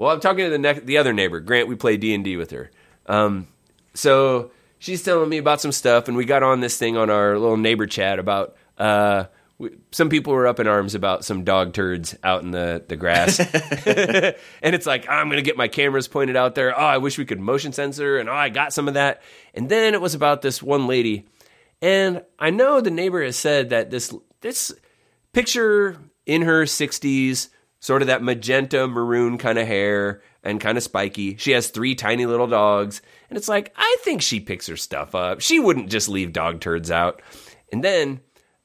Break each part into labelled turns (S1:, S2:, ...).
S1: Well, I'm talking to the ne- the other neighbor, Grant. We play D and D with her. Um, so she's telling me about some stuff, and we got on this thing on our little neighbor chat about. Uh, we, some people were up in arms about some dog turds out in the, the grass. and it's like, I'm going to get my cameras pointed out there. Oh, I wish we could motion sensor. And oh, I got some of that. And then it was about this one lady. And I know the neighbor has said that this, this picture in her 60s, sort of that magenta maroon kind of hair and kind of spiky. She has three tiny little dogs. And it's like, I think she picks her stuff up. She wouldn't just leave dog turds out. And then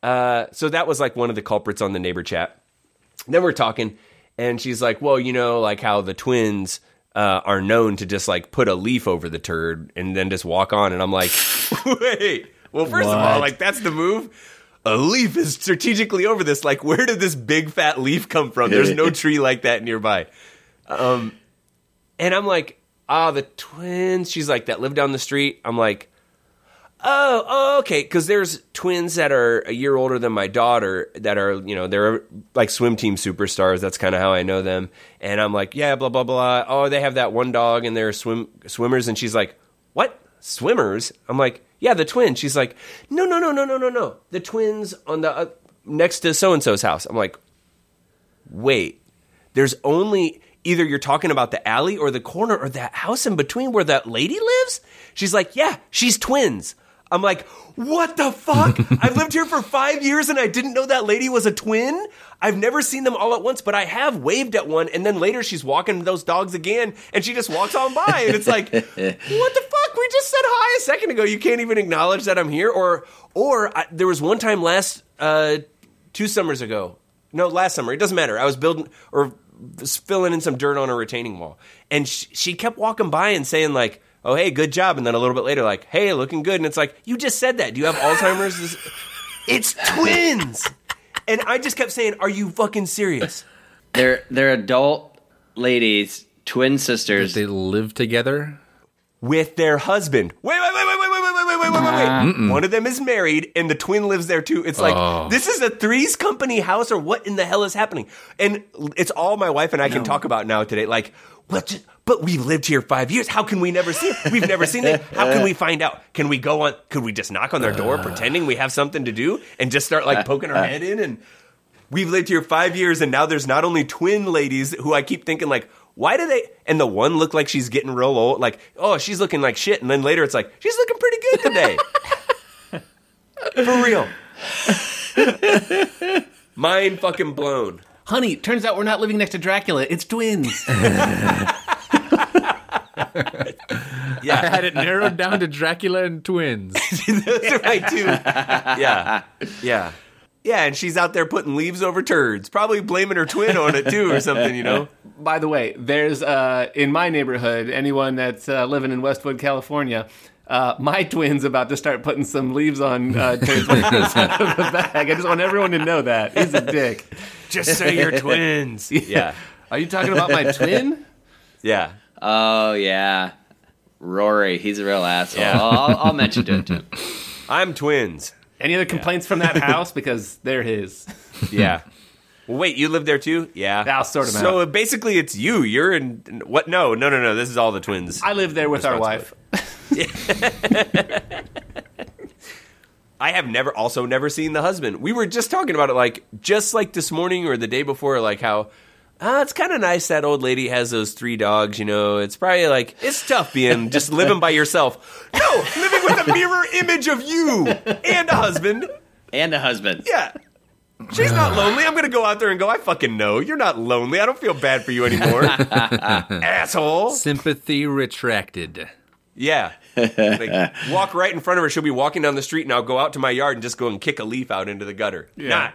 S1: uh, so that was like one of the culprits on the neighbor chat. Then we're talking, and she's like, "Well, you know, like how the twins uh, are known to just like put a leaf over the turd and then just walk on." And I'm like, "Wait, well, first of all, like that's the move." A leaf is strategically over this. Like, where did this big fat leaf come from? There's no tree like that nearby. Um, and I'm like, ah, the twins. She's like, that live down the street. I'm like, Oh, oh, okay. Because there's twins that are a year older than my daughter that are, you know, they're like swim team superstars. That's kind of how I know them. And I'm like, yeah, blah blah blah. Oh, they have that one dog and they're swim swimmers. And she's like, what swimmers? I'm like, yeah, the twins. She's like, no, no, no, no, no, no, no. The twins on the uh, next to so and so's house. I'm like, wait. There's only either you're talking about the alley or the corner or that house in between where that lady lives. She's like, yeah, she's twins. I'm like, what the fuck? I've lived here for five years and I didn't know that lady was a twin. I've never seen them all at once, but I have waved at one, and then later she's walking those dogs again, and she just walks on by, and it's like, what the fuck? We just said hi a second ago. You can't even acknowledge that I'm here, or or I, there was one time last uh, two summers ago. No, last summer. It doesn't matter. I was building or was filling in some dirt on a retaining wall, and sh- she kept walking by and saying like, "Oh, hey, good job," and then a little bit later, like, "Hey, looking good," and it's like, you just said that. Do you have Alzheimer's? This- it's twins. And I just kept saying, "Are you fucking serious?"
S2: They're they're adult ladies, twin sisters.
S3: They live together.
S1: With their husband. Wait, wait, wait, wait, wait, wait, wait, wait, wait, wait, wait, wait. One of them is married, and the twin lives there too. It's like
S3: Oh.
S1: this is a Three's Company house, or what in the hell is happening? And it's all my wife and I can talk about now today. Like, But we've lived here five years. How can we never see it? We've never seen it. How can we find out? Can we go on? Could we just knock on their door, uh. pretending we have something to do, and just start like poking our head in and we've lived here five years and now there's not only twin ladies who I keep thinking like, why do they? And the one look like she's getting real old, like, oh, she's looking like shit, and then later it's like she's looking pretty good today, for real. Mind fucking blown.
S4: Honey, turns out we're not living next to Dracula. It's twins.
S1: Yeah, I
S3: had it narrowed down to Dracula and twins.
S1: those are my two. Yeah, yeah, yeah. And she's out there putting leaves over turds, probably blaming her twin on it too, or something. You know.
S4: By the way, there's uh, in my neighborhood, anyone that's uh, living in Westwood, California, uh, my twin's about to start putting some leaves on uh, turds out of the bag. I just want everyone to know that. He's a dick.
S1: Just say you're twins. Yeah,
S4: Are you talking about my twin?
S1: yeah.
S2: oh yeah, Rory. He's a real asshole.
S1: Yeah.
S2: I'll, I'll, I'll mention to him too.
S1: I'm twins.
S4: Any other complaints from that house? Because they're his.
S1: Yeah. Well, wait, you live there too? Yeah.
S4: I'll sort 'em
S1: so
S4: out.
S1: basically, it's you. You're in what? No, no, no, no. This is all the twins.
S4: I live there with our wife.
S1: I have never, also never seen the husband. We were just talking about it, like just like this morning or the day before, like how. Ah, it's kind of nice that old lady has those three dogs. You know, it's probably like it's tough being just living by yourself. No, living with a mirror image of you and a husband.
S2: And a husband.
S1: Yeah. She's not lonely. I'm going to go out there and go, I fucking know. You're not lonely. I don't feel bad for you anymore. Asshole.
S3: Sympathy retracted.
S1: Yeah. Like, walk right in front of her. She'll be walking down the street, and I'll go out to my yard and just go and kick a leaf out into the gutter. Not.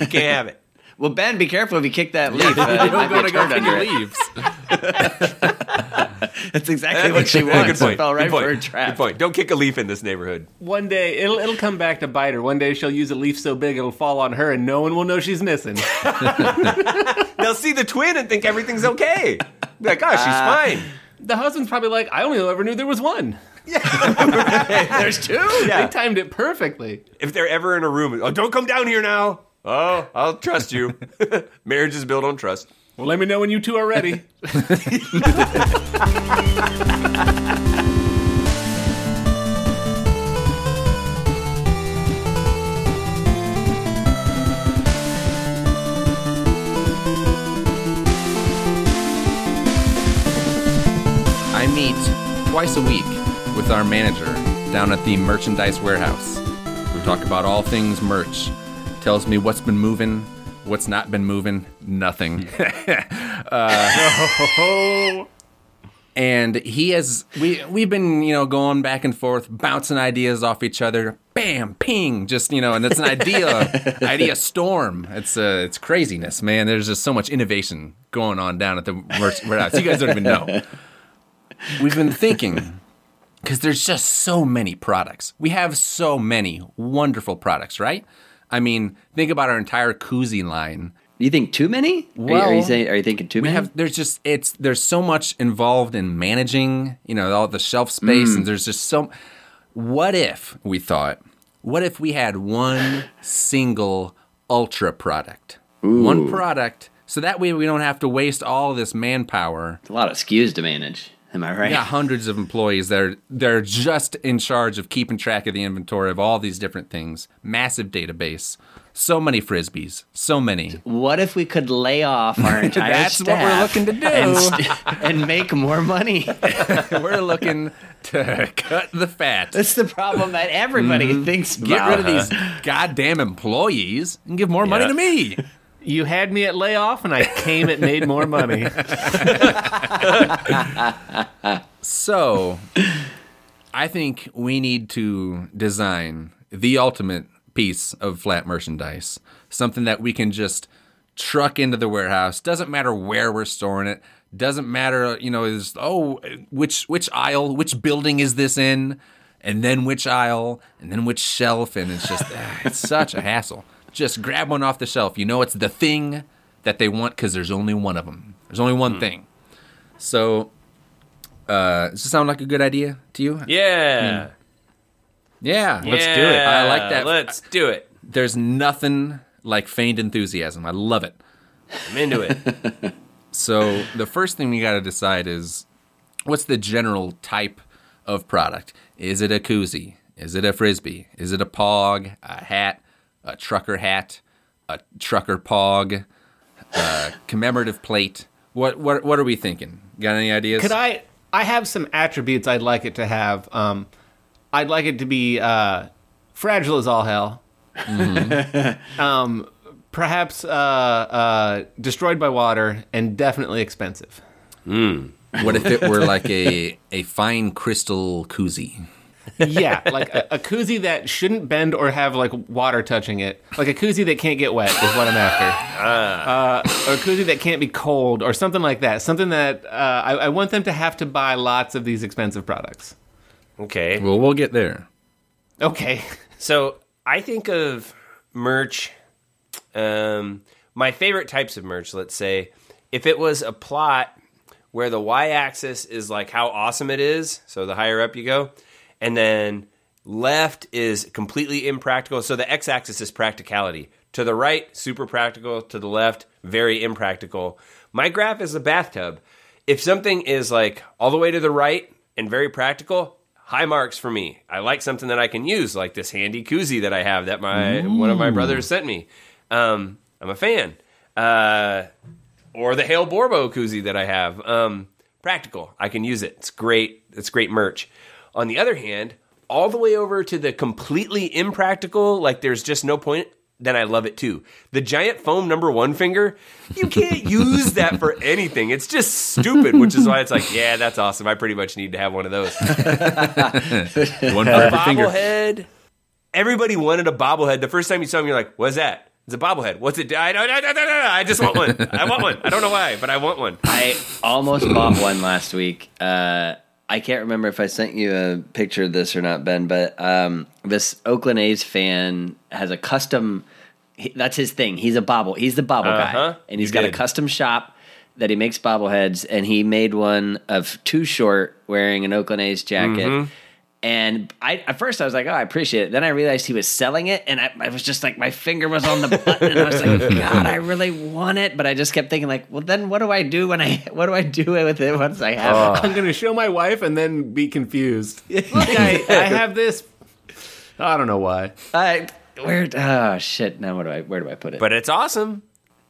S1: You can't have it.
S2: Well, Ben, be careful if you kick that leaf. Uh, it
S3: You don't
S2: be
S3: gotta go
S2: turned
S3: pick
S2: under
S3: your
S2: it.
S3: leaves.
S2: That's exactly what she
S1: Yeah,
S2: wants.
S1: Good point.
S2: It fell right
S1: good point.
S2: for her trap.
S1: Good point. Don't kick a leaf in this neighborhood.
S4: One day it'll it'll come back to bite her. One day she'll use a leaf so big it'll fall on her and no one will know she's missing.
S1: They'll see the twin and think everything's okay. Be like, oh, she's fine.
S4: The husband's probably like, I only ever knew there was one.
S2: There's two.
S1: Yeah.
S4: They timed it perfectly.
S1: If they're ever in a room, oh, don't come down here now. Oh, I'll trust you. Marriage is built on trust.
S4: Well, let me know when you two are ready.
S3: I meet twice a week with our manager down at the merchandise warehouse. We talk about all things merch. Tells me what's been moving, what's not been moving, nothing. Uh, and he has we we've been you know going back and forth, bouncing ideas off each other. Bam, ping, just you know, and it's an idea idea storm. It's uh, it's craziness, man. There's just so much innovation going on down at the merch warehouse. You guys don't even know we've been thinking because there's just so many products. We have so many wonderful products, right? I mean, think about our entire koozie line.
S2: You think too many? are, you, are
S3: Well,
S2: you saying? Are you thinking too
S3: We
S2: many?
S3: have there's just it's there's so much involved in managing, you know, all the shelf space and mm. there's just so what if we thought what if we had one single ultra product? One product so that way we don't have to waste all this manpower
S2: It's a lot of SKUs to manage. Am I right?
S3: Yeah, hundreds of employees that are they're just in charge of keeping track of the inventory of all these different things. Massive database. So many frisbees. So many.
S2: What if we could lay off our entire
S3: That's what we're looking to do.
S2: and, st- and make more money?
S3: We're looking to cut the fat.
S2: That's the problem that everybody mm-hmm. thinks about.
S3: Get rid of these goddamn employees and give more money
S1: Yeah.
S3: to me.
S4: You had me at layoff, and I came and made more money.
S3: So, I think we need to design the ultimate piece of flat merchandise. Something that we can just truck into the warehouse. Doesn't matter where we're storing it. Doesn't matter, you know, is oh which which aisle, which building is this in, and then which aisle, and then which shelf, and it's just ah, it's such a hassle. Just grab one off the shelf. You know, it's the thing that they want because there's only one of them. There's only one thing. So uh, does this sound like a good idea to you?
S1: Yeah.
S3: Yeah, let's do it. I like that.
S1: Let's do it.
S3: There's nothing like feigned enthusiasm. I love it.
S1: I'm into it.
S3: So the first thing we got to decide is what's the general type of product? Is it a koozie? Is it a frisbee? Is it a pog? A hat? A trucker hat? A trucker pog? A commemorative plate? What what what are we thinking? Got any ideas?
S4: Could I? I have some attributes I'd like it to have. Um, I'd like it to be uh, fragile as all hell. um, perhaps uh, uh, destroyed by water and definitely expensive.
S3: What if it were like a a fine crystal koozie?
S4: Yeah, like a, a koozie that shouldn't bend or have like water touching it. Like a koozie that can't get wet is what I'm after. Uh, or a koozie that can't be cold or something like that. Something that uh, I, I want them to have to buy lots of these expensive products.
S1: Okay.
S3: Well, we'll get there.
S4: Okay.
S1: So I think of merch. Um, my favorite types of merch, let's say, if it was a plot where the y-axis is like how awesome it is, so the higher up you go, and then left is completely impractical. So the x-axis is practicality. To the right, super practical. To the left, very impractical. My graph is a bathtub. If something is like all the way to the right and very practical, high marks for me. I like something that I can use, like this handy koozie that I have that my one of my brothers sent me. Um, I'm a fan. Uh, or the Hale Borbo koozie that I have. Um, practical. I can use it. It's great. It's great merch. On the other hand, all the way over to the completely impractical, like there's just no point. Then I love it too. The giant foam number one finger, you can't use that for anything. It's just stupid, which is why it's like, yeah, that's awesome. I pretty much need to have one of those.
S3: One for
S1: A
S3: every finger.
S1: bobblehead. Everybody wanted a bobblehead. The first time you saw them, you're like, "What's that?" It's a bobblehead. What's it? I don't. I, don't- I, I just want one. I want one. I don't know why, but I want one.
S2: I almost bought one last week. Uh, I can't remember if I sent you a picture of this or not, Ben, but um, this Oakland A's fan has a custom. He, that's his thing. He's a bobble. He's the bobble
S1: Uh-huh.
S2: guy, and he's
S1: You
S2: got a custom shop that he makes bobbleheads. And he made one of Too Short wearing an Oakland A's jacket.
S1: Mm-hmm.
S2: And I at first I was like, oh, I appreciate it. Then I realized he was selling it, and I, I was just like, my finger was on the button, and I was like, God, I really want it, but I just kept thinking like, well, then what do I do when I what do I do with it once I have it?
S4: I'm going to show my wife and then be confused. Look, I, I have this. I don't know why.
S2: I, where? Oh shit! Now what do I? Where do I put it?
S1: But it's awesome.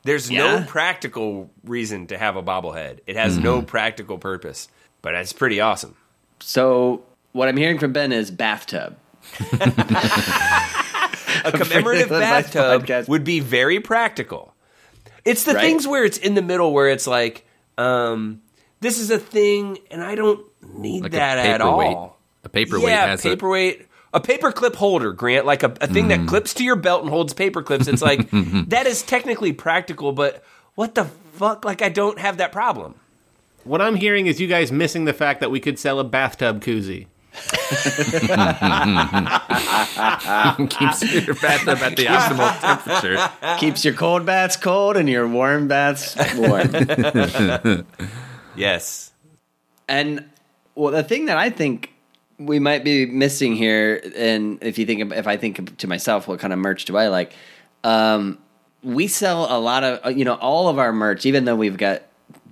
S1: There's
S2: Yeah?
S1: no practical reason to have a bobblehead. It has mm-hmm. no practical purpose, but it's pretty awesome.
S2: so what I'm hearing from Ben is bathtub.
S1: A commemorative
S2: Afraid of my
S1: bathtub would be very practical. It's the
S2: Right?
S1: things where it's in the middle where it's like, um, this is a thing, and I don't need
S3: Like
S1: that
S3: a
S1: at all.
S3: A paperweight
S1: yeah,
S3: has
S1: paperweight. A paper clip holder, Grant, like a, a thing that clips to your belt and holds paperclips. It's like that is technically practical, but what the fuck? Like I don't have that problem.
S4: What I'm hearing is you guys missing the fact that we could sell a bathtub koozie.
S3: a keeps your bathtub at the optimal temperature.
S2: Keeps your cold baths cold and your warm baths warm.
S1: Yes.
S2: And well, the thing that I think we might be missing here, and if you think, if I think to myself, what kind of merch do I like? Um, we sell a lot of, you know, all of our merch, even though we've got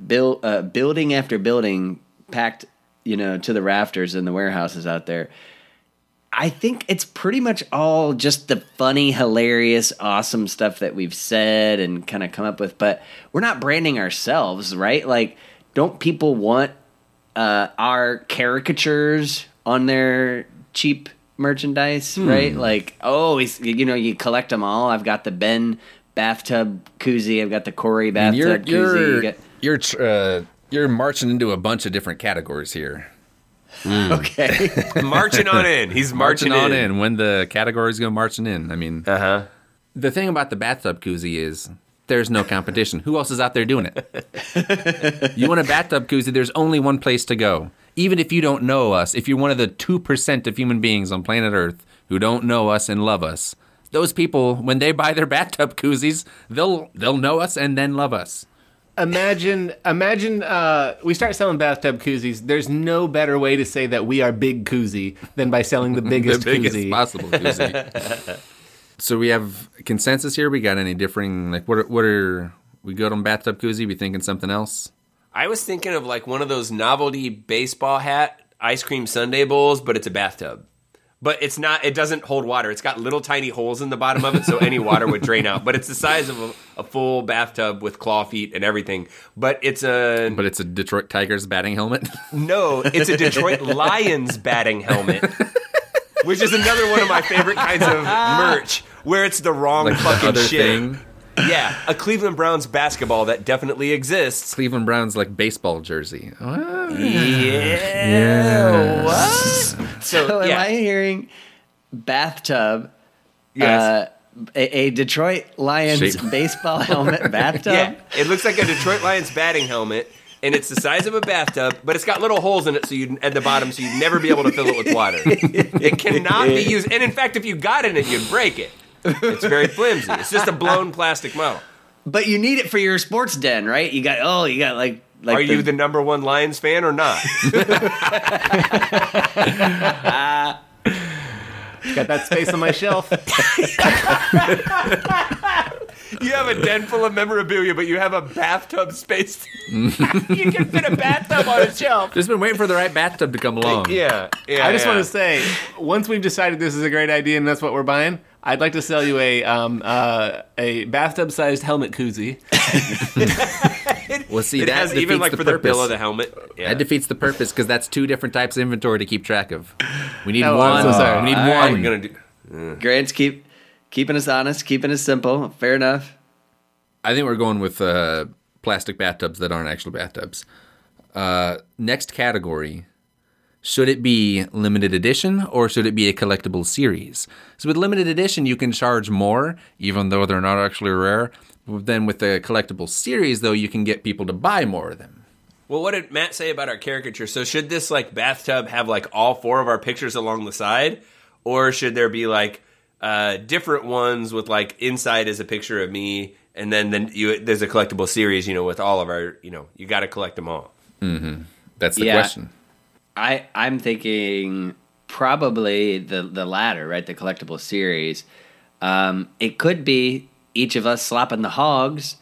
S2: build, uh, building after building packed, you know, to the rafters in the warehouses out there. I think it's pretty much all just the funny, hilarious, awesome stuff that we've said and kind of come up with, but we're not branding ourselves, right? Like, don't people want uh, our caricatures on their cheap merchandise, right? Like, oh, you know, you collect them all. I've got the Ben bathtub koozie. I've got the Corey
S3: And
S2: bathtub
S3: you're
S2: koozie. You
S3: you're
S2: get,
S3: you're uh, you're marching into a bunch of different categories here.
S2: okay.
S1: marching on in. He's marching,
S3: Marching on in. when the categories go marching in. I mean,
S1: Uh huh.
S3: the thing about the bathtub koozie is there's no competition. Who else is out there doing it? you want a bathtub koozie? There's only one place to go. Even if you don't know us, if you're one of the two percent of human beings on planet Earth who don't know us and love us, those people, when they buy their bathtub koozies, they'll they'll know us and then love us.
S4: Imagine, imagine uh, we start selling bathtub koozies. There's no better way to say that we are big koozie than by selling the biggest,
S3: the biggest
S4: koozie.
S3: possible koozie. so we have consensus here. We got any differing? Like, what? Are, what are we good on bathtub koozie? We thinking something else?
S1: I was thinking of like one of those novelty baseball hat ice cream sundae bowls, but it's a bathtub. But it's not. It doesn't hold water. It's got little tiny holes in the bottom of it, so any water would drain out. But it's the size of a, a full bathtub with claw feet and everything. But it's a
S3: But it's a Detroit Tigers batting helmet.
S1: no. It's a Detroit Lions batting helmet, which is another one of my favorite kinds of merch, where it's the wrong
S3: like the
S1: fucking
S3: other
S1: shit.
S3: thing.
S1: Yeah, a Cleveland Browns basketball that definitely exists.
S3: Cleveland Browns like baseball jersey. Oh,
S1: Yeah. What? So,
S2: So am
S1: yeah.
S2: I hearing bathtub?
S1: Yes.
S2: Uh, a, a Detroit Lions
S3: Shape.
S2: baseball helmet bathtub.
S1: yeah. It looks like a Detroit Lions batting helmet, and it's the size of a bathtub, but it's got little holes in it, so you at the bottom, so you'd never be able to fill it with water. it cannot be used, and in fact, if you got in it, you'd break it. It's very flimsy. It's just a blown plastic model.
S2: But you need it for your sports den, right? You got oh, you got like like
S1: Are you the number one Lions fan or not?
S4: Got that space on my shelf.
S1: You have a den full of memorabilia, but you have a bathtub space. you can fit a bathtub on a shelf.
S3: Just been waiting for the right bathtub to come along.
S1: Yeah, yeah.
S4: I just
S1: yeah.
S4: want to say, once we've decided this is a great idea and that's what we're buying, I'd like to sell you a um, uh, a bathtub-sized helmet koozie.
S3: Well, see,
S1: It
S3: that
S1: has
S3: defeats
S1: even like
S3: the
S1: for
S3: purpose.
S1: the bill of the helmet. Yeah.
S3: That defeats the purpose because that's two different types of inventory to keep track of. We need
S4: Oh,
S3: one.
S4: I'm so sorry.
S3: We need
S2: All right,
S3: one.
S1: We're gonna do.
S2: Grant's keep keeping us honest, keeping us simple. Fair enough.
S3: I think we're going with uh, plastic bathtubs that aren't actual bathtubs. Uh, next category. Should it be limited edition or should it be a collectible series? So with limited edition, you can charge more, even though they're not actually rare. But then with the collectible series, though, you can get people to buy more of them.
S1: Well, what did Matt say about our caricature? So should this like bathtub have like all four of our pictures along the side, or should there be like uh, different ones with like inside is a picture of me, and then then you there's a collectible series, you know, with all of our, you know, you got to collect them all. Mm-hmm.
S3: That's the
S2: Yeah.
S3: question.
S2: I I'm thinking probably the the latter, right? The collectible series. Um, it could be each of us slapping the hogs,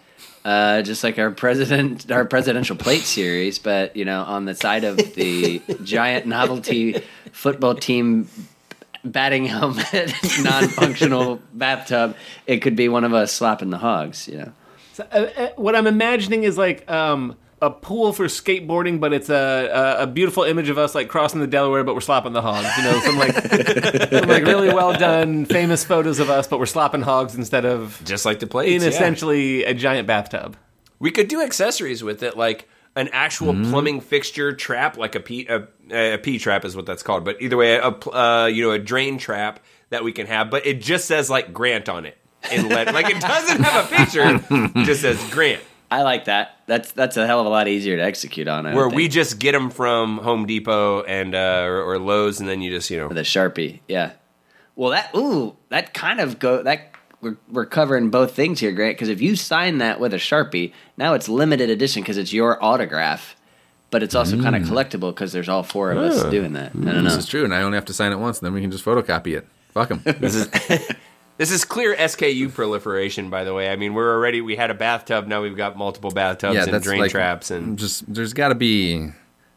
S2: uh, just like our president, our presidential plate series. But you know, on the side of the giant novelty football team batting helmet, non-functional bathtub, it could be one of us slapping the hogs. You know.
S4: So, uh, uh, what I'm imagining is like um, a pool for skateboarding, but it's a, a a beautiful image of us like crossing the Delaware, but we're slapping the hogs. You know, some like some like really well done, famous photos of us, but we're slapping hogs instead of
S1: Just like the plates.
S4: in
S1: yeah.
S4: essentially a giant bathtub.
S1: We could do accessories with it, like an actual plumbing fixture trap, like a P a, a P trap is what that's called. But either way, a pl- uh, you know a drain trap that we can have, but it just says like Grant on it in lead. like it doesn't have a picture, it just says Grant.
S2: I like that. That's that's a hell of a lot easier to execute on. I
S1: Where we just get them from Home Depot and uh, or, or Lowe's, and then you just you know
S2: the sharpie. Yeah. Well, that ooh, that kind of go that we're we're covering both things here, Grant. Because if you sign that with a sharpie, now it's limited edition because it's your autograph, but it's also kind of collectible because there's all four of us doing that. I don't know.
S3: This is true, and I only have to sign it once, and then we can just photocopy it. Fuck them.
S1: This is this is clear SKU proliferation, by the way. I mean, we're already we had a bathtub, now we've got multiple bathtubs and drain traps, and
S3: just there's got to be.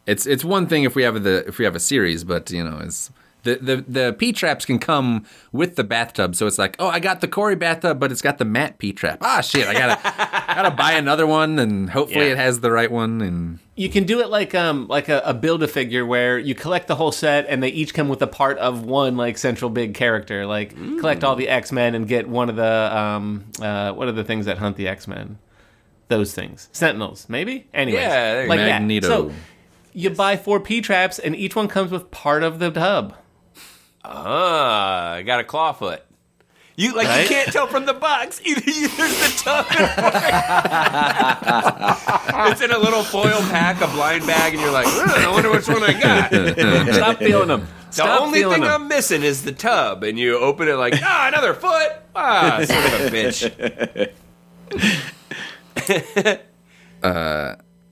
S3: It's it's one thing if we have the if we have a series, but you know it's. The, the the P traps can come with the bathtub, so it's like, oh, I got the Corey bathtub, but it's got the Matt P trap. Ah, shit, I gotta gotta buy another one, and hopefully
S1: Yeah.
S3: it has the right one. And
S4: You can do it like um like a, a build a figure where you collect the whole set and they each come with a part of one like central big character. Like collect all the X Men and get one of the um uh what are the things that hunt the X Men? Those things, Sentinels, maybe. Anyway,
S1: Yeah,
S4: like
S1: go.
S4: that.
S3: Magneto.
S4: So you buy four P traps and each one comes with part of the tub.
S1: Ah, I got a claw foot. You like
S4: Right?
S1: you can't tell from the box. Either you- there's the tub. it's in a little foil pack, a blind bag, and you're like, "Ugh, I wonder which one I got.
S4: Stop feeling them.
S1: The
S4: Stop
S1: only thing
S4: them.
S1: I'm missing is the tub, and you open it like, ah, another foot. Ah, son of a bitch.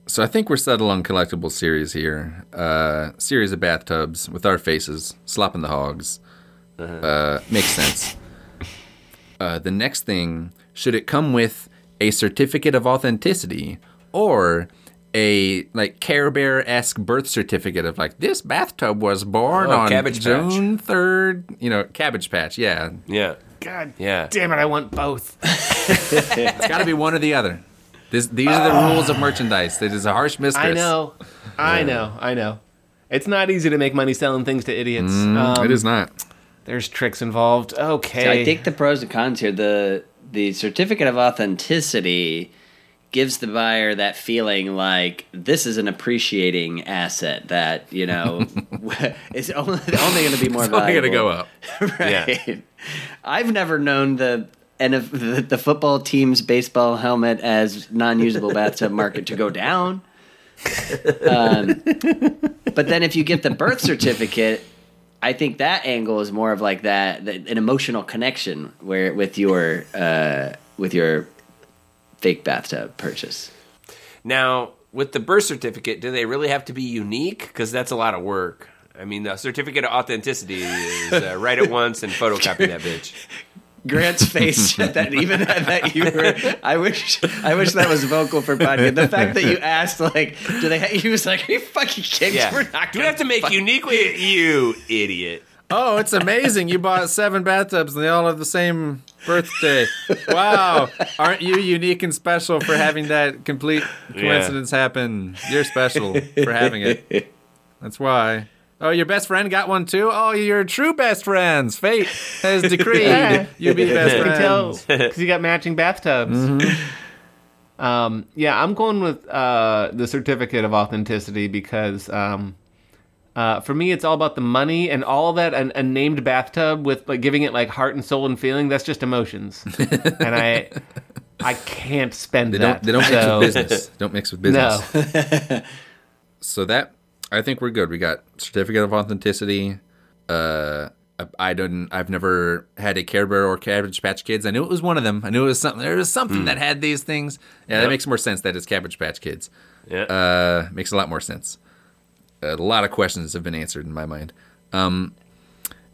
S3: So I think we're settled on collectible series here. Uh, series of bathtubs with our faces, slopping the hogs. Uh, makes sense. Uh, the next thing, should it come with a certificate of authenticity or a like Care Bear esque birth certificate of like this bathtub was born
S1: Oh,
S3: on
S1: Cabbage Patch.
S3: June third? You know, Cabbage Patch. Yeah,
S1: Yeah,
S4: God
S1: yeah.
S4: damn it! I want both.
S3: it's got to be one or the other. This, these are the rules of merchandise. It is a harsh mistress.
S4: I know, I know, I know. It's not easy to make money selling things to idiots. um,
S3: Mm, it is not.
S4: There's tricks involved. Okay.
S2: So I think the pros and cons here. The the certificate of authenticity gives the buyer that feeling like this is an appreciating asset that you know is only, only going to be more
S3: It's only
S2: valuable.
S3: going to go up.
S2: right. I've never known the and if the, the football team's baseball helmet as non-usable bathtub market to go down. Um, but then if you get the birth certificate, I think that angle is more of like that, that an emotional connection where with your uh, with your fake bathtub purchase.
S1: Now, with the birth certificate, do they really have to be unique? Because that's a lot of work. I mean, the certificate of authenticity is uh, write it once and photocopy that bitch.
S2: Grant's face that even that you were I wish I wish that was vocal for podcast. The fact that you asked like do they he was like are you fucking kidding?
S1: Yeah.
S2: We're not
S1: Do we have to make uniquely you idiot?
S3: Oh, it's amazing. You bought seven bathtubs and they all have the same birthday. Wow. Aren't you unique and special for having that complete coincidence happen? You're special for having it. That's why. Oh, your best friend got one too? Oh, you're true best friends. Fate has decreed
S4: Yeah.
S3: you be best
S4: You can tell
S3: friends.
S4: because you got matching bathtubs. Um, yeah, I'm going with uh, the certificate of authenticity because um, uh, for me, it's all about the money and all that. An, a named bathtub with like giving it like heart and soul and feeling. That's just emotions, and I I can't spend
S3: They
S4: that.
S3: don't they don't mix with business. Don't mix with business.
S4: No,
S3: so that I think we're good. We got certificate of authenticity. Uh, I don't. I've never had a Care Bear or Cabbage Patch Kids. I knew it was one of them. I knew it was something. There was something that had these things. Yeah, that makes more sense. That it's Cabbage Patch Kids.
S1: Yeah.
S3: Uh, makes a lot more sense. A lot of questions have been answered in my mind. Um,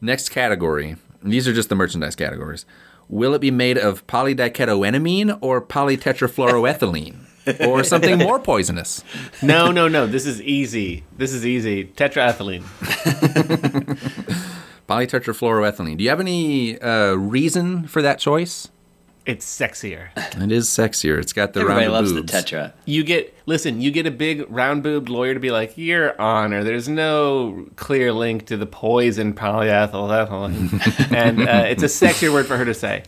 S3: Next category. These are just the merchandise categories. Will it be made of polydiketoenamine or polytetrafluoroethylene? or something more poisonous?
S4: No, no, no. This is easy. This is easy. Tetraethylene.
S3: Polytetrafluoroethylene. Do you have any uh, reason for that choice?
S4: It's sexier.
S3: It is sexier. It's got the round boob.
S2: Everybody
S3: round
S2: loves
S3: boobs.
S2: the Tetra.
S4: You get listen. You get a big round boobed lawyer to be like, "Your Honor, there's no clear link to the poison polyethylene," and uh, it's a sexier word for her to say.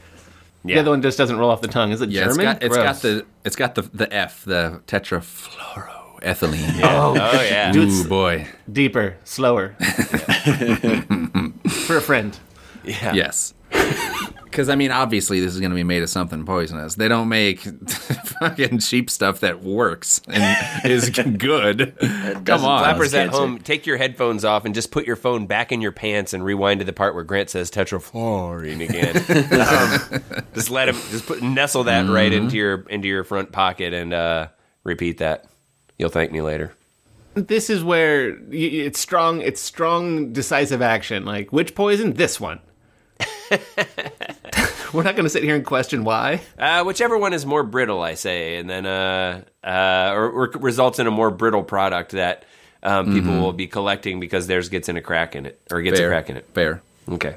S4: The other one just doesn't roll off the tongue. Is it
S3: Yeah,
S4: German?
S3: it's got it's got the it's got the the F, the tetrafluoroethylene.
S4: Oh,
S1: Oh yeah.
S4: Do it
S3: Ooh boy.
S4: deeper, slower. for a friend.
S1: yeah.
S3: Yes. Because I mean, obviously, this is going to be made of something poisonous. They don't make fucking cheap stuff that works and is good. Come on,
S1: Flappers at home, take your headphones off and just put your phone back in your pants and rewind to the part where Grant says tetrafluorine again. um, just let him just put nestle that right
S3: Mm-hmm.
S1: into your into your front pocket and uh, repeat that. You'll thank me later.
S4: This is where it's strong. It's strong, decisive action. Like which poison? This one. We're not going to sit here and question why.
S1: Uh, whichever one is more brittle, I say, and then uh, uh, or, or results in a more brittle product that um, people will be collecting because theirs gets in a crack in it or gets a crack in it.
S3: fair.
S1: Okay.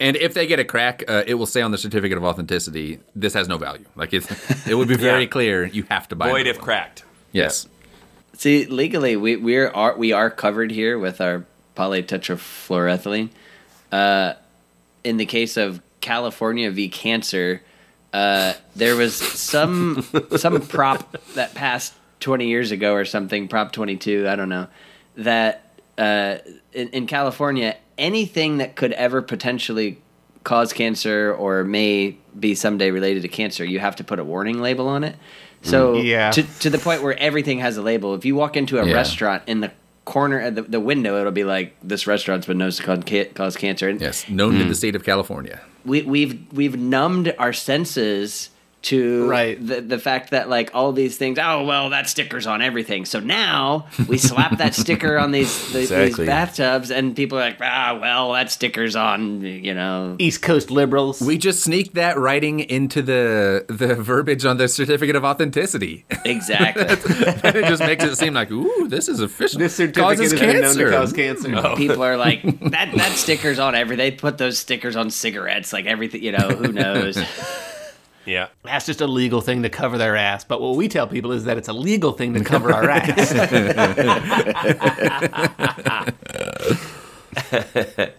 S3: And if they get a crack, uh, it will say on the certificate of authenticity, "This has no value." Like it, it would be very
S1: Yeah.
S3: clear. You have to buy.
S1: Void if
S3: one.
S1: cracked.
S3: Yes.
S2: See, legally, we we're are we are covered here with our polytetrafluoroethylene. Uh, in the case of California v. Cancer, uh, there was some some prop that passed twenty years ago or something, Prop twenty two. I don't know that uh, in, in California, anything that could ever potentially cause cancer or may be someday related to cancer, you have to put a warning label on it. So
S4: Yeah.
S2: to to the point where everything has a label. If you walk into a
S3: Yeah.
S2: restaurant in the corner of the, the window, it'll be like this restaurant's been known to cause, ca- cause cancer. And
S3: Yes. Known
S1: Hmm.
S3: in the state of California.
S2: we, we've we've numbed our senses to
S4: Right.
S2: the the fact that like all these things. Oh well, that sticker's on everything. So now we slap that sticker on these these,
S1: Exactly.
S2: these bathtubs, and people are like, ah, well, that sticker's on. You know,
S4: East Coast liberals.
S3: We just sneaked that writing into the the verbiage on the certificate of authenticity,
S2: exactly.
S3: and it just makes it seem like, ooh, this is official.
S4: this certificate
S3: causes
S4: has been known to
S3: cancer.
S4: cause cancer.
S2: people are like that that sticker's on every they put those stickers on cigarettes like everything you know who knows
S1: Yeah.
S4: That's just a legal thing to cover their ass. But what we tell people is that it's a legal thing to cover our ass.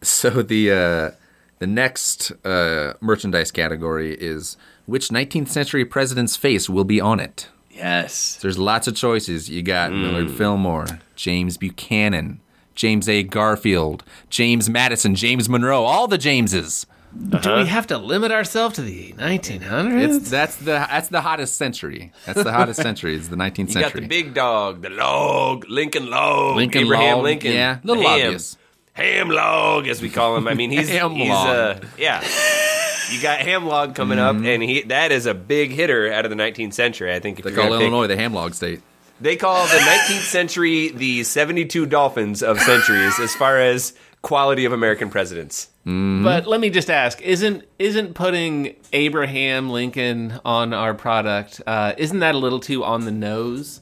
S3: So the uh, the next uh, merchandise category is which 19th century president's face will be on it.
S2: yes
S3: There's lots of choices. You got
S1: Hmm.
S3: Millard Fillmore, James Buchanan, James A. Garfield, James Madison, James Monroe, all the Jameses.
S4: Do we have to limit ourselves to the 1900s?
S3: It's that's the that's the hottest century. That's the hottest century. It's the 19th
S1: You got the big dog, the log, Lincoln Log,
S3: Lincoln
S1: Abraham
S3: Log,
S1: Lincoln.
S3: yeah, little
S1: Ham.
S3: obvious.
S1: Ham Log, as we call him. I mean, he's
S3: Ham
S1: he's
S3: Log.
S1: uh, yeah. You got Ham Log coming
S3: Mm-hmm.
S1: up, and he that is a big hitter out of the 19th century. I think if
S3: they call
S1: gonna pick-
S3: Illinois the Hamlog state.
S1: they call the 19th century the 72 Dolphins of centuries as far as quality of American presidents.
S4: But let me just ask: isn't isn't putting Abraham Lincoln on our product? Uh, isn't that a little too on the nose?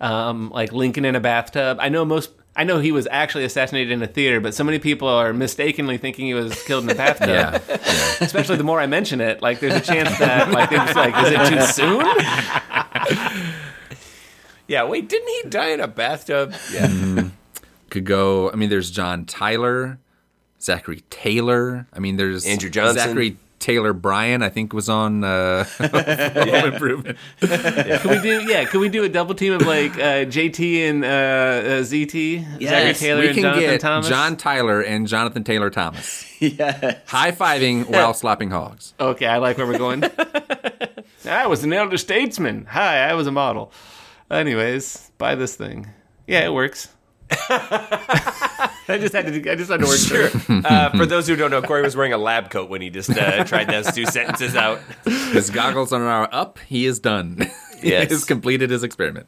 S4: Um, like Lincoln in a bathtub. I know most. I know he was actually assassinated in a theater, but so many people are mistakenly thinking he was killed in a bathtub.
S3: Yeah.
S4: Especially the more I mention it, like there's a chance that like it's like, is it too soon?
S1: Yeah, wait, didn't he die in a bathtub? Yeah.
S3: Could go. I mean, there's John Tyler, Zachary Taylor. I mean, there's
S1: Andrew Johnson.
S3: Zachary Taylor Bryan. I think was on uh, Home Improvement.
S4: Could we do? Yeah, can we do a double team of like uh, JT and uh, uh, ZT, Zachary
S2: Yes,
S4: Taylor
S3: we
S4: and
S3: can
S4: Jonathan
S3: get
S4: Thomas?
S3: John Tyler and Jonathan Taylor Thomas
S2: yeah
S3: high fiving while slopping hogs.
S4: Okay, I like where we're going. I was an elder statesman. Hi, I was a model. Anyways, buy this thing. Yeah, it works. I just had to. I just had to work
S1: Sure.
S4: sure.
S1: Uh, for those who don't know, Corey was wearing a lab coat when he just uh, tried those two sentences out.
S3: His goggles are now up. He is done. he
S1: Yes.
S3: has completed his experiment.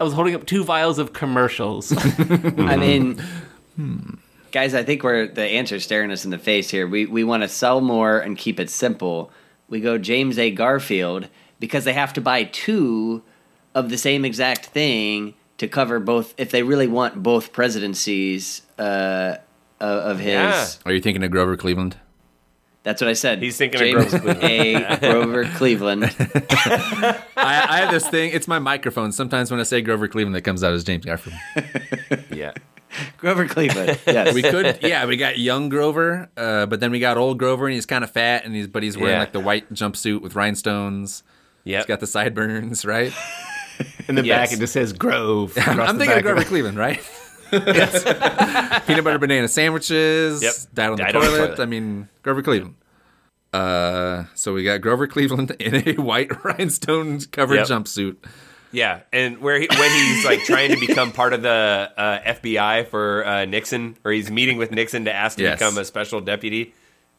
S4: I was holding up two vials of commercials.
S2: i mean guys, I think we're the answer staring us in the face here. We we want to sell more and keep it simple. We go James A. Garfield because they have to buy two of the same exact thing to cover both. If they really want both presidencies uh, of of his,
S1: Yeah.
S3: Are you thinking of Grover Cleveland?
S2: that's what I said.
S1: He's thinking of
S2: James
S1: Grover
S2: A. Grover Cleveland.
S3: I, I have this thing. It's my microphone. Sometimes when I say Grover Cleveland, it comes out as James Garfield.
S1: Yeah.
S2: Grover Cleveland. Yes.
S3: We could, yeah, we got young Grover, uh, but then we got old Grover, and he's kind of fat, and he's but he's wearing
S1: Yeah.
S3: like the white jumpsuit with rhinestones.
S1: Yeah.
S3: He's got the sideburns, right?
S4: In the
S1: Yes.
S4: back, it just says Grove.
S3: I'm, thinking of Grover. Cleveland, right? Peanut butter banana sandwiches.
S1: Yep.
S3: Died on the
S1: Died on the
S3: toilet.
S1: toilet.
S3: I mean, Grover Cleveland. Uh, so we got Grover Cleveland in a white rhinestone covered
S1: Yep.
S3: jumpsuit.
S1: Yeah, and where he, when he's like trying to become part of the uh, FBI for uh, Nixon, or he's meeting with Nixon to ask to
S3: Yes.
S1: become a special deputy.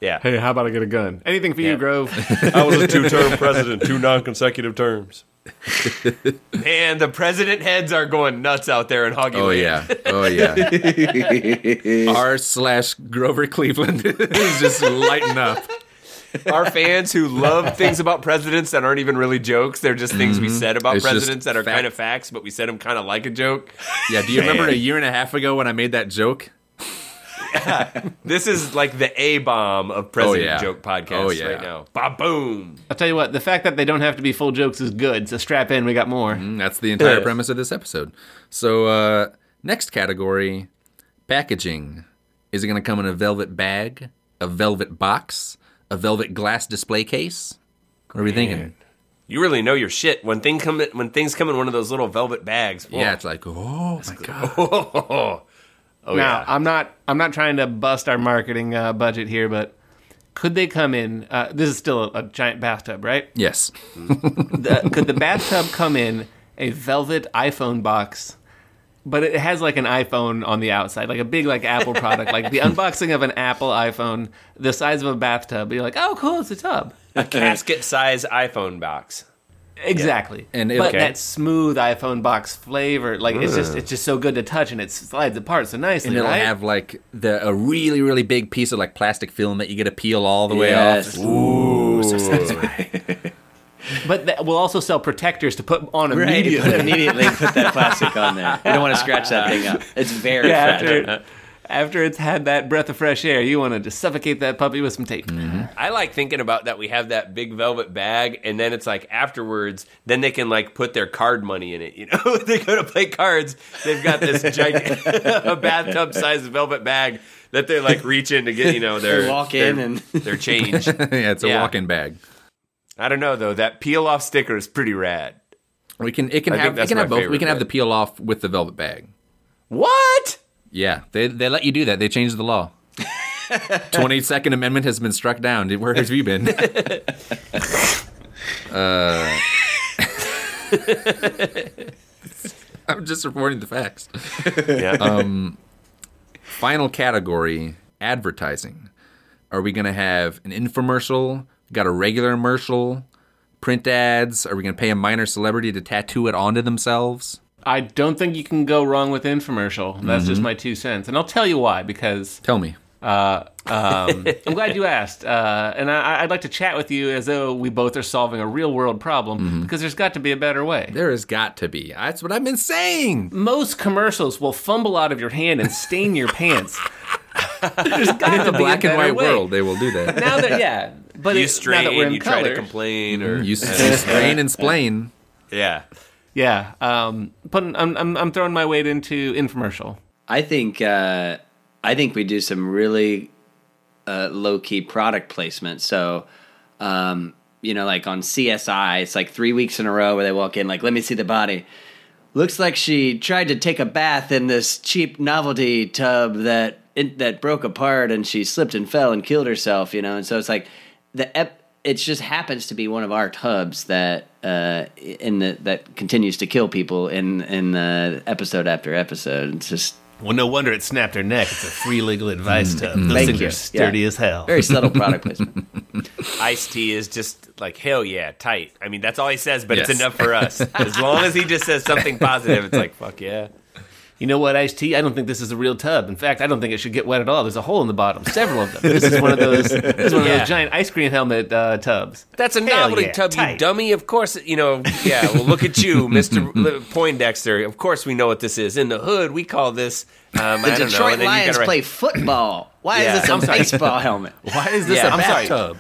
S1: Yeah,
S4: Hey, how about I get a gun? Anything for
S1: Yeah.
S4: you, Grove?
S1: I was a two-term president, two non-consecutive terms. Man, the president heads are going nuts out there in Hoggy
S3: Oh
S1: Land.
S3: yeah, oh yeah. R slash Grover Cleveland is just lighting up.
S1: Our fans who love things about presidents that aren't even really jokes, they're just things we said about
S3: Mm-hmm. It's
S1: presidents that are
S3: fact.
S1: kind of facts, but we said them kind of like a joke.
S3: Yeah, do you remember a year and a half ago when I made that joke?
S1: This is like the A bomb of president
S3: Oh, yeah.
S1: joke podcasts
S3: Oh, yeah.
S1: right now. Ba boom.
S4: I'll tell you what, the fact that they don't have to be full jokes is good. So strap in, we got more.
S3: And that's the entire premise of this episode. So, uh, next category packaging. Is it going to come in a velvet bag, a velvet box, a velvet glass display case? What are we thinking?
S1: You really know your shit when thing come when things come in one of those little velvet bags.
S3: Yeah, it's like, oh my God.
S1: Oh, oh
S4: now,
S1: yeah.
S4: I'm not I'm not trying to bust our marketing uh, budget here, but could they come in? Uh, this is still a, a giant bathtub, right?
S3: Yes.
S4: The, could the bathtub come in a velvet iPhone box? But it has like an iPhone on the outside, like a big like Apple product, like the unboxing of an Apple iPhone, the size of a bathtub. You're like, oh, cool, it's a tub.
S1: a casket size iPhone box.
S4: Exactly.
S3: And it-
S4: but
S3: Okay.
S4: that smooth iPhone box flavor, like it's just it's just so good to touch and it slides apart so nicely,
S3: And it'll
S4: right?
S3: have like the a really really big piece of like plastic film that you get to peel all the way
S2: Yes.
S3: off. Ooh, so
S4: but that, we'll also sell protectors to put on
S2: Right,
S4: immediately.
S2: put- immediately put that plastic on there. You don't want to scratch that thing up. It's very
S4: Yeah,
S2: fragile.
S4: After, after it's had that breath of fresh air, you want to just suffocate that puppy with some tape. Mm-hmm.
S1: I like thinking about that. We have that big velvet bag, and then it's like afterwards, then they can like put their card money in it. You know, they go to play cards. They've got this giant a bathtub sized velvet bag that they like reach in to get. You know, their
S2: They walk
S1: their-
S2: in and-
S1: their change.
S3: yeah, it's a
S1: Yeah.
S3: walk-in bag.
S1: I don't know though. That peel off sticker is pretty rad.
S3: We can it can
S1: I
S3: have we
S1: that's
S3: can
S1: my
S3: have both. We
S1: favorite
S3: can have the peel off with the velvet bag.
S1: What?
S3: Yeah, they they let you do that. They changed the law. Twenty second Amendment has been struck down. Where have you been? uh, I'm just reporting the facts.
S1: Yeah.
S3: Final category: advertising. Are we going to have an infomercial? Got a regular commercial? Print ads? Are we going to pay a minor celebrity to tattoo it onto themselves?
S4: I don't think you can go wrong with infomercial. That's just my two cents, and I'll tell you why. Because
S3: Tell me.
S4: uh, um, I'm glad you asked, uh, and I, I'd like to chat with you as though we both are solving a real world problem. Because there's got to be a better way.
S3: There has got to be. That's what I've been saying.
S4: Most commercials will fumble out of your hand and stain your pants. There's got
S3: In
S4: to
S3: the
S4: be
S3: black
S4: a
S3: and white
S4: way.
S3: world, they will do that.
S4: Now that yeah, but
S1: you
S4: it, now
S1: strain,
S4: that we're in
S1: you try to
S4: color,
S1: complain, or
S3: You strain and splain.
S1: yeah.
S4: Yeah. Um, putting, I'm, I'm I'm throwing my weight into infomercial.
S2: I think uh, I think we do some really uh, low key product placement. So, um, you know, like on CSI, it's like three weeks in a row where they walk in, like, "Let me see the body." Looks like she tried to take a bath in this cheap novelty tub that that broke apart, and she slipped and fell and killed herself. You know, and so it's like the ep- it just happens to be one of our tubs that uh, in the that continues to kill people in in the episode after episode. It's just
S4: Well, no wonder it snapped her neck. It's a free legal advice tub.
S2: Those Thank things you. are sturdy Yeah.
S4: as hell.
S2: very subtle product placement.
S1: Ice T is just like hell yeah, tight. I mean, that's all he says, but
S3: Yes.
S1: it's enough for us. As long as he just says something positive, it's like fuck yeah.
S4: You know what, Ice T? I don't think this is a real tub. In fact, I don't think it should get wet at all. There's a hole in the bottom, several of them. This is one of those. This is one of those giant ice cream helmet uh, tubs.
S1: That's a
S4: Hell
S1: novelty
S4: yeah,
S1: tub, you dummy. Of course, you know. Yeah. Well, look at you, Mister Poindexter. Of course, we know what this is. In the hood, we call this. Um,
S2: The
S1: I don't know.
S2: Detroit
S1: And
S2: Lions
S1: gotta write-
S2: play football. Why
S1: Yeah,
S2: is this a
S1: I'm
S2: baseball helmet?
S3: Why is this
S1: Yeah,
S3: a
S1: I'm sorry.
S3: bathtub?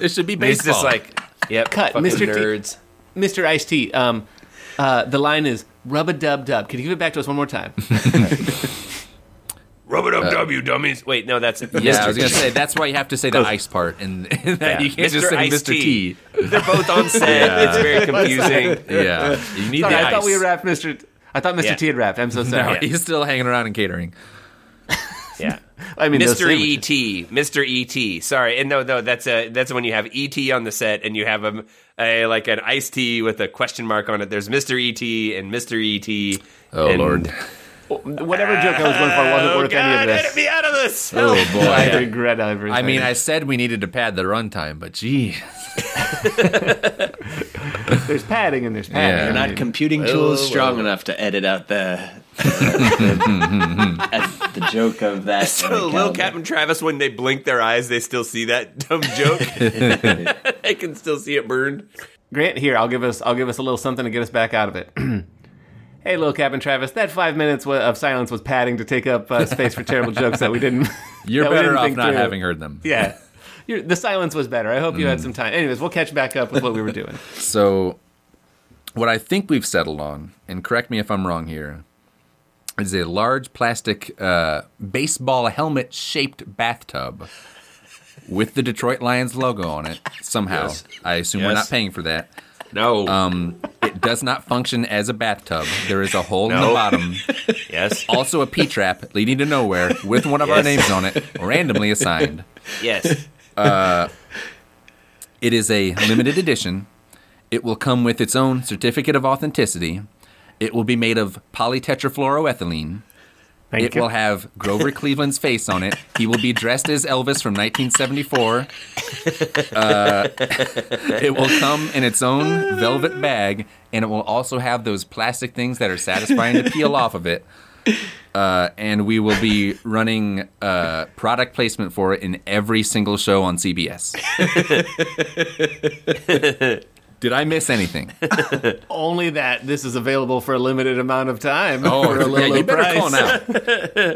S3: It should be
S1: It's
S3: baseball.
S1: just like, yep,
S4: Cut,
S1: fucking
S4: Mr. T.
S1: nerds.
S4: Mr. Ice T. Um, uh, the line is rub a dub dub. Can you give it back to us one more time?
S1: Rub it up, W dummies. Wait, no, that's
S3: yeah, I was gonna say that's why you have to say the ice part, and, and that you can't just say
S1: Iced
S3: Mr. T.
S1: They're both on set. It's very confusing.
S3: Yeah, you need
S4: Sorry,
S3: the
S4: I
S3: ice.
S4: thought we wrapped Mr. T- I thought Mr.
S1: Yeah.
S4: T had wrapped. I'm so
S3: no,
S4: sorry.
S3: he's still hanging around and catering.
S1: Yeah.
S4: I mean, those
S1: Mr.
S4: sandwiches.
S1: ET, Mr. ET. Sorry, and no, no, that's a that's when you have ET on the set, and you have a, a like an iced tea with a question mark on it. There's Mr. ET and Mr. ET.
S3: Oh
S1: and-
S3: Lord.
S4: Whatever joke I was going for wasn't
S1: Oh
S4: worth
S1: God,
S4: any of
S1: edit
S4: this.
S1: me out of this.
S3: Oh,
S4: oh
S3: boy, I
S4: regret everything.
S3: I mean, I said we needed to pad the runtime, but gee,
S4: there's padding and there's
S3: Yeah.
S4: padding.
S2: They're not computing tools strong enough to edit out the the joke of that.
S1: So Lil
S2: calendar.
S1: Captain Travis, when they blink their eyes, they still see that dumb joke. they can still see it burned.
S4: Grant, here I'll give us I'll give us a little something to get us back out of it. hey, little Captain Travis, that five minutes of silence was padding to take up uh, space for terrible jokes that we didn't.
S3: you're better
S4: didn't
S3: off
S4: think
S3: not
S4: through.
S3: having heard them.
S4: Yeah, You're, the silence was better. I hope you had some time. Anyways, we'll catch back up with what we were doing.
S3: So, what I think we've settled on, and correct me if I'm wrong here, is a large plastic uh, baseball helmet shaped bathtub with the Detroit Lions logo on it. Somehow,
S1: Yes.
S3: I assume we're not paying for that.
S1: No.
S3: Um, it does not function as a bathtub. There is a hole in the bottom.
S1: yes.
S3: Also, a P trap leading to nowhere with one of our names on it, randomly assigned.
S1: Yes.
S3: It is a limited edition. It will come with its own certificate of authenticity. It will be made of polytetrafluoroethylene.
S4: Thank
S3: it
S4: you.
S3: will have Grover Cleveland's face on it. He will be dressed as Elvis from 1974. Uh, it will come in its own velvet bag, and it will also have those plastic things that are satisfying to peel off of it. Uh, and we will be running uh, product placement for it in every single show on CBS. Did I miss anything?
S4: Only that this is available for a limited amount of time
S3: Oh,
S4: for a low,
S3: yeah,
S4: low
S3: you better
S4: price.
S3: call now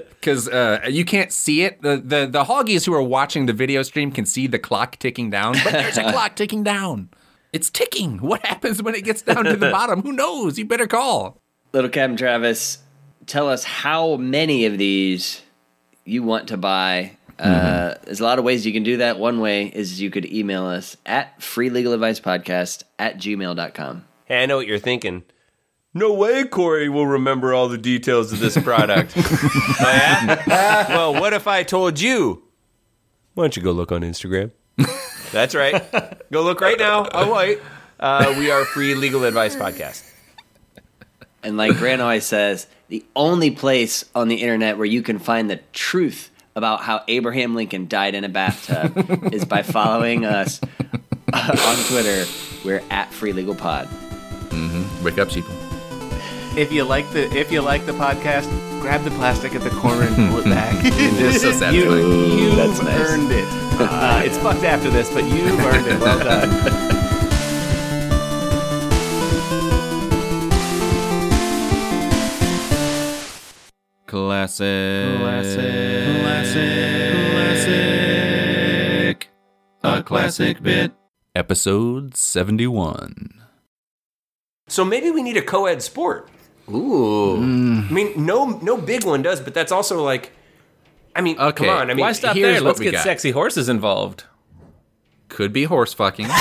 S3: because uh, you can't see it. The, the the hoggies who are watching the video stream can see the clock ticking down, but there's a clock ticking down. It's ticking. What happens when it gets down to the bottom? Who knows? You better call.
S2: Little Captain Travis, tell us how many of these you want to buy. Uh, there's a lot of ways you can do that. One way is you could email us at freelegaladvicepodcast at gmail.com.
S1: Hey, I know what you're thinking. No way Corey will remember all the details of this product. oh, yeah? well, what if I told you? Why don't you go look on Instagram? That's right. Go look right now. I'll wait. Uh, we are free legal advice podcast.
S2: And like Grant always says, the only place on the internet where you can find the truth about how Abraham Lincoln died in a bathtub is by following us on Twitter. We're at Free Legal Pod.
S3: Wake up, sheeple.
S4: If you like the if you like the podcast, grab the plastic at the corner and pull it back. And just,
S3: So satisfying.
S4: you, you've
S2: That's nice.
S4: earned it. Uh, it's fucked after this, but you've earned it. Well done.
S3: Classic. Classic. Classic. A classic bit. Episode 71.
S1: So maybe we need a co-ed sport.
S4: Ooh. Hmm.
S1: I mean, no, no big one does, but that's also like, I mean,
S3: Okay,
S1: come on. I mean,
S4: Why stop
S3: here's
S4: there? Let's get
S3: got.
S4: sexy horses involved.
S3: Could be horse fucking.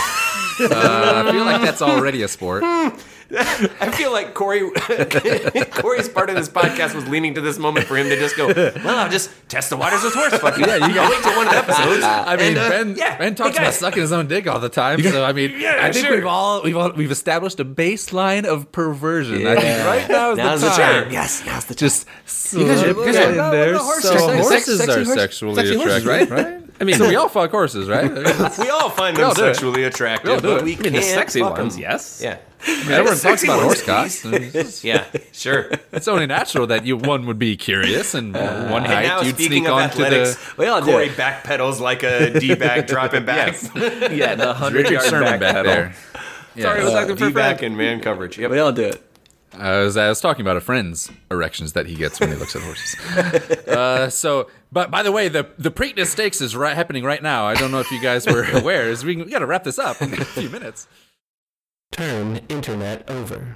S3: uh, I feel like that's already a sport.
S1: I feel like Corey, Corey's part of this podcast was leaning to this moment for him to just go, well, I'll just test the waters with horse fucking. Yeah, you I'll wait till one of the episodes.
S3: I mean,
S1: and, uh,
S3: Ben,
S1: yeah,
S3: ben talks about
S1: guys,
S3: sucking his own dick all the time. So I mean,
S1: Yeah,
S3: I think
S1: sure.
S3: we've all we've all, we've established a baseline of perversion. I think right now is
S1: Now's
S3: the
S1: the
S3: time.
S1: time. Yes, now's the time.
S3: Just
S1: guys are-
S3: slip
S1: you guys are-
S3: in there.
S1: no, horses.
S3: So
S1: Sexy-
S3: horses
S1: sexy
S3: are
S1: horse-
S3: sexually
S1: sexy horses,
S3: attractive,
S1: right?
S3: right? I mean, so we all fuck horses, right?
S1: We all find
S3: We all
S1: them
S3: do it.
S1: sexually attractive,
S3: We all do
S1: but
S3: it.
S1: we
S4: I mean, the
S1: can't
S4: sexy
S1: fuck
S4: ones,
S1: 'em.
S4: yes.
S1: Yeah.
S3: Everyone talks
S1: Sexy
S3: about
S1: ones,
S3: horse cocks.
S1: Yeah, sure.
S3: It's only natural that you one would be curious, and one
S1: And now,
S3: night you'd
S1: speaking
S3: sneak
S1: of
S3: onto
S1: athletics,
S3: the
S4: We all do
S1: Corey
S4: it.
S1: backpedals like a D-back dropping back.
S4: Yeah, the hundred
S3: Richard
S4: yard
S3: Sherman back
S4: pedal.
S3: there. Yeah.
S4: Sorry, was acting for
S1: D-back and man coverage. Yep.
S4: We all do it.
S3: I was, I was talking about a friend's erections that he gets when he looks at horses. uh, so, but by the way, the the Preakness Stakes is right, happening right now. I don't know if you guys were aware. Is we, we got to wrap this up in a few minutes.
S5: Turn internet over.